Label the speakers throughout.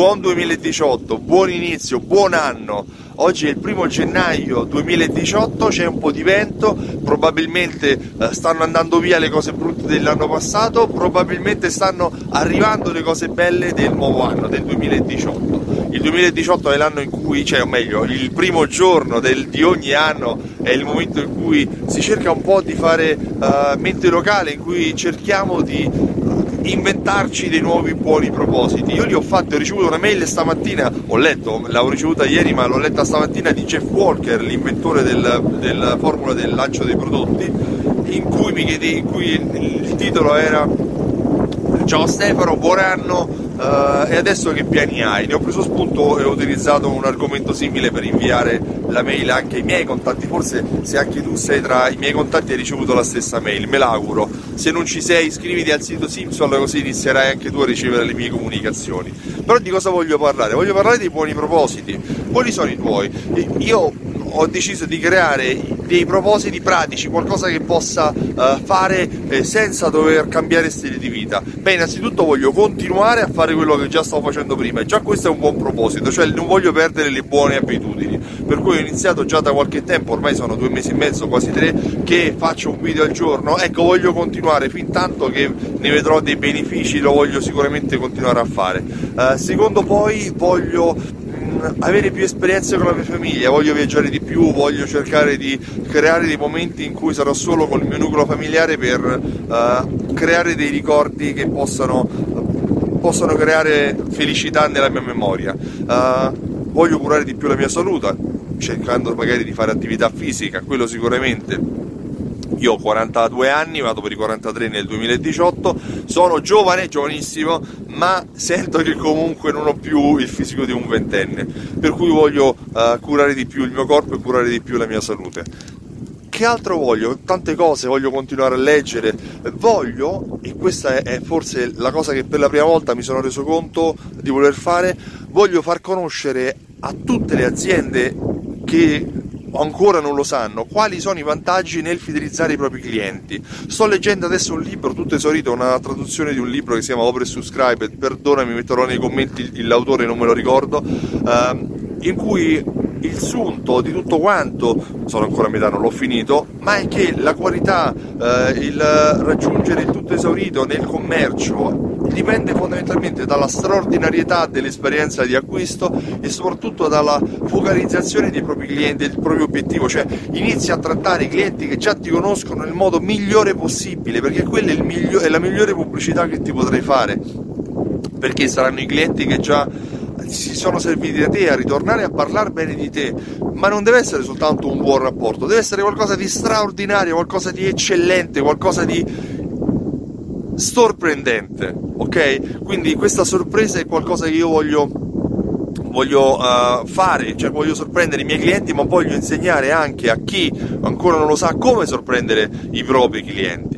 Speaker 1: Buon 2018, buon inizio, buon anno. Oggi è il primo gennaio 2018, c'è un po' di vento, probabilmente eh, stanno andando via le cose brutte dell'anno passato, probabilmente stanno arrivando le cose belle del nuovo anno, del 2018. Il 2018 è l'anno in cui, cioè o meglio, il primo giorno del, di ogni anno è il momento in cui si cerca un po' di fare uh, mente locale, in cui cerchiamo di inventarci dei nuovi buoni propositi. Io li ho fatti, ho ricevuto una mail stamattina, ho letto, l'avevo ricevuta ieri ma l'ho letta stamattina di Jeff Walker, l'inventore del, della formula del lancio dei prodotti, in cui, chiede, in cui il titolo era Ciao Stefano, buon anno, Uh, e adesso che piani hai? Ne ho preso spunto e ho utilizzato un argomento simile per inviare la mail anche ai miei contatti, forse se anche tu sei tra i miei contatti hai ricevuto la stessa mail, me l'auguro. Se non ci sei iscriviti al sito Simpson così inizierai anche tu a ricevere le mie comunicazioni. Però di cosa voglio parlare? Voglio parlare dei buoni propositi. Quali sono i tuoi? Io ho deciso di creare dei propositi pratici, qualcosa che possa uh, fare eh, senza dover cambiare stile di vita. Beh, innanzitutto voglio continuare a fare quello che già stavo facendo prima e già questo è un buon proposito, cioè non voglio perdere le buone abitudini. Per cui ho iniziato già da qualche tempo, ormai sono due mesi e mezzo, quasi tre, che faccio un video al giorno. Ecco, voglio continuare fin tanto che ne vedrò dei benefici, lo voglio sicuramente continuare a fare. Uh, secondo poi voglio avere più esperienze con la mia famiglia, voglio viaggiare di più, voglio cercare di creare dei momenti in cui sarò solo con il mio nucleo familiare per uh, creare dei ricordi che possano, possano, creare felicità nella mia memoria. Uh, voglio curare di più la mia salute, cercando magari di fare attività fisica, quello sicuramente io ho 42 anni, vado per i 43 nel 2018, sono giovane, giovanissimo, ma sento che comunque non ho più il fisico di un ventenne, per cui voglio uh, curare di più il mio corpo e curare di più la mia salute. Che altro voglio? Tante cose, voglio continuare a leggere, voglio, e questa è forse la cosa che per la prima volta mi sono reso conto di voler fare, voglio far conoscere a tutte le aziende che ancora non lo sanno, quali sono i vantaggi nel fidelizzare i propri clienti. Sto leggendo adesso un libro, tutto esaurito, una traduzione di un libro che si chiama Over Subscribed, perdonami, metterò nei commenti l'autore, non me lo ricordo, ehm, in cui il sunto di tutto quanto, sono ancora a metà, non l'ho finito, ma è che la qualità, eh, il raggiungere il tutto esaurito nel commercio dipende fondamentalmente dalla straordinarietà dell'esperienza di acquisto e soprattutto dalla focalizzazione dei propri clienti, del proprio obiettivo, cioè inizi a trattare i clienti che già ti conoscono nel modo migliore possibile, perché quella è, miglior- è la migliore pubblicità che ti potrei fare, perché saranno i clienti che già si sono serviti da te a ritornare a parlare bene di te, ma non deve essere soltanto un buon rapporto, deve essere qualcosa di straordinario, qualcosa di eccellente, qualcosa di sorprendente, ok? Quindi questa sorpresa è qualcosa che io voglio, voglio uh, fare, cioè voglio sorprendere i miei clienti, ma voglio insegnare anche a chi ancora non lo sa come sorprendere i propri clienti.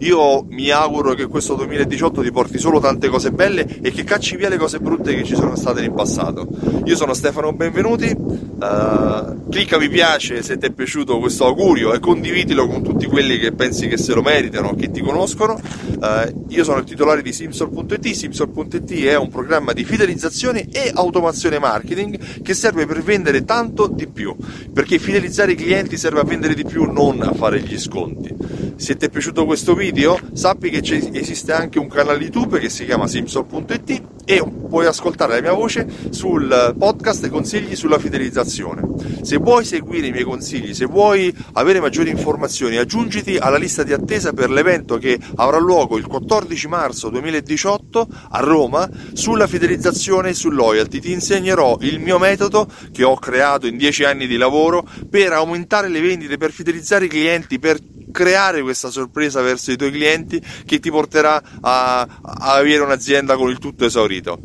Speaker 1: Io mi auguro che questo 2018 ti porti solo tante cose belle e che cacci via le cose brutte che ci sono state nel passato. Io sono Stefano Benvenuti, uh, clicca mi piace se ti è piaciuto questo augurio e condividilo con tutti quelli che pensi che se lo meritano, che ti conoscono. Uh, io sono il titolare di Simsol.it, Simsol.it è un programma di fidelizzazione e automazione marketing che serve per vendere tanto di più, perché fidelizzare i clienti serve a vendere di più, non a fare gli sconti. Se ti è piaciuto questo video, sappi che esiste anche un canale YouTube che si chiama Simpson.it e puoi ascoltare la mia voce sul podcast consigli sulla fidelizzazione. Se vuoi seguire i miei consigli, se vuoi avere maggiori informazioni, aggiungiti alla lista di attesa per l'evento che avrà luogo il 14 marzo 2018 a Roma sulla fidelizzazione e sul loyalty. Ti insegnerò il mio metodo che ho creato in 10 anni di lavoro per aumentare le vendite, per fidelizzare i clienti, per creare questa sorpresa verso i tuoi clienti che ti porterà a, a avere un'azienda con il tutto esaurito.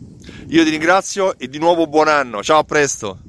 Speaker 1: Io ti ringrazio e di nuovo buon anno, ciao a presto!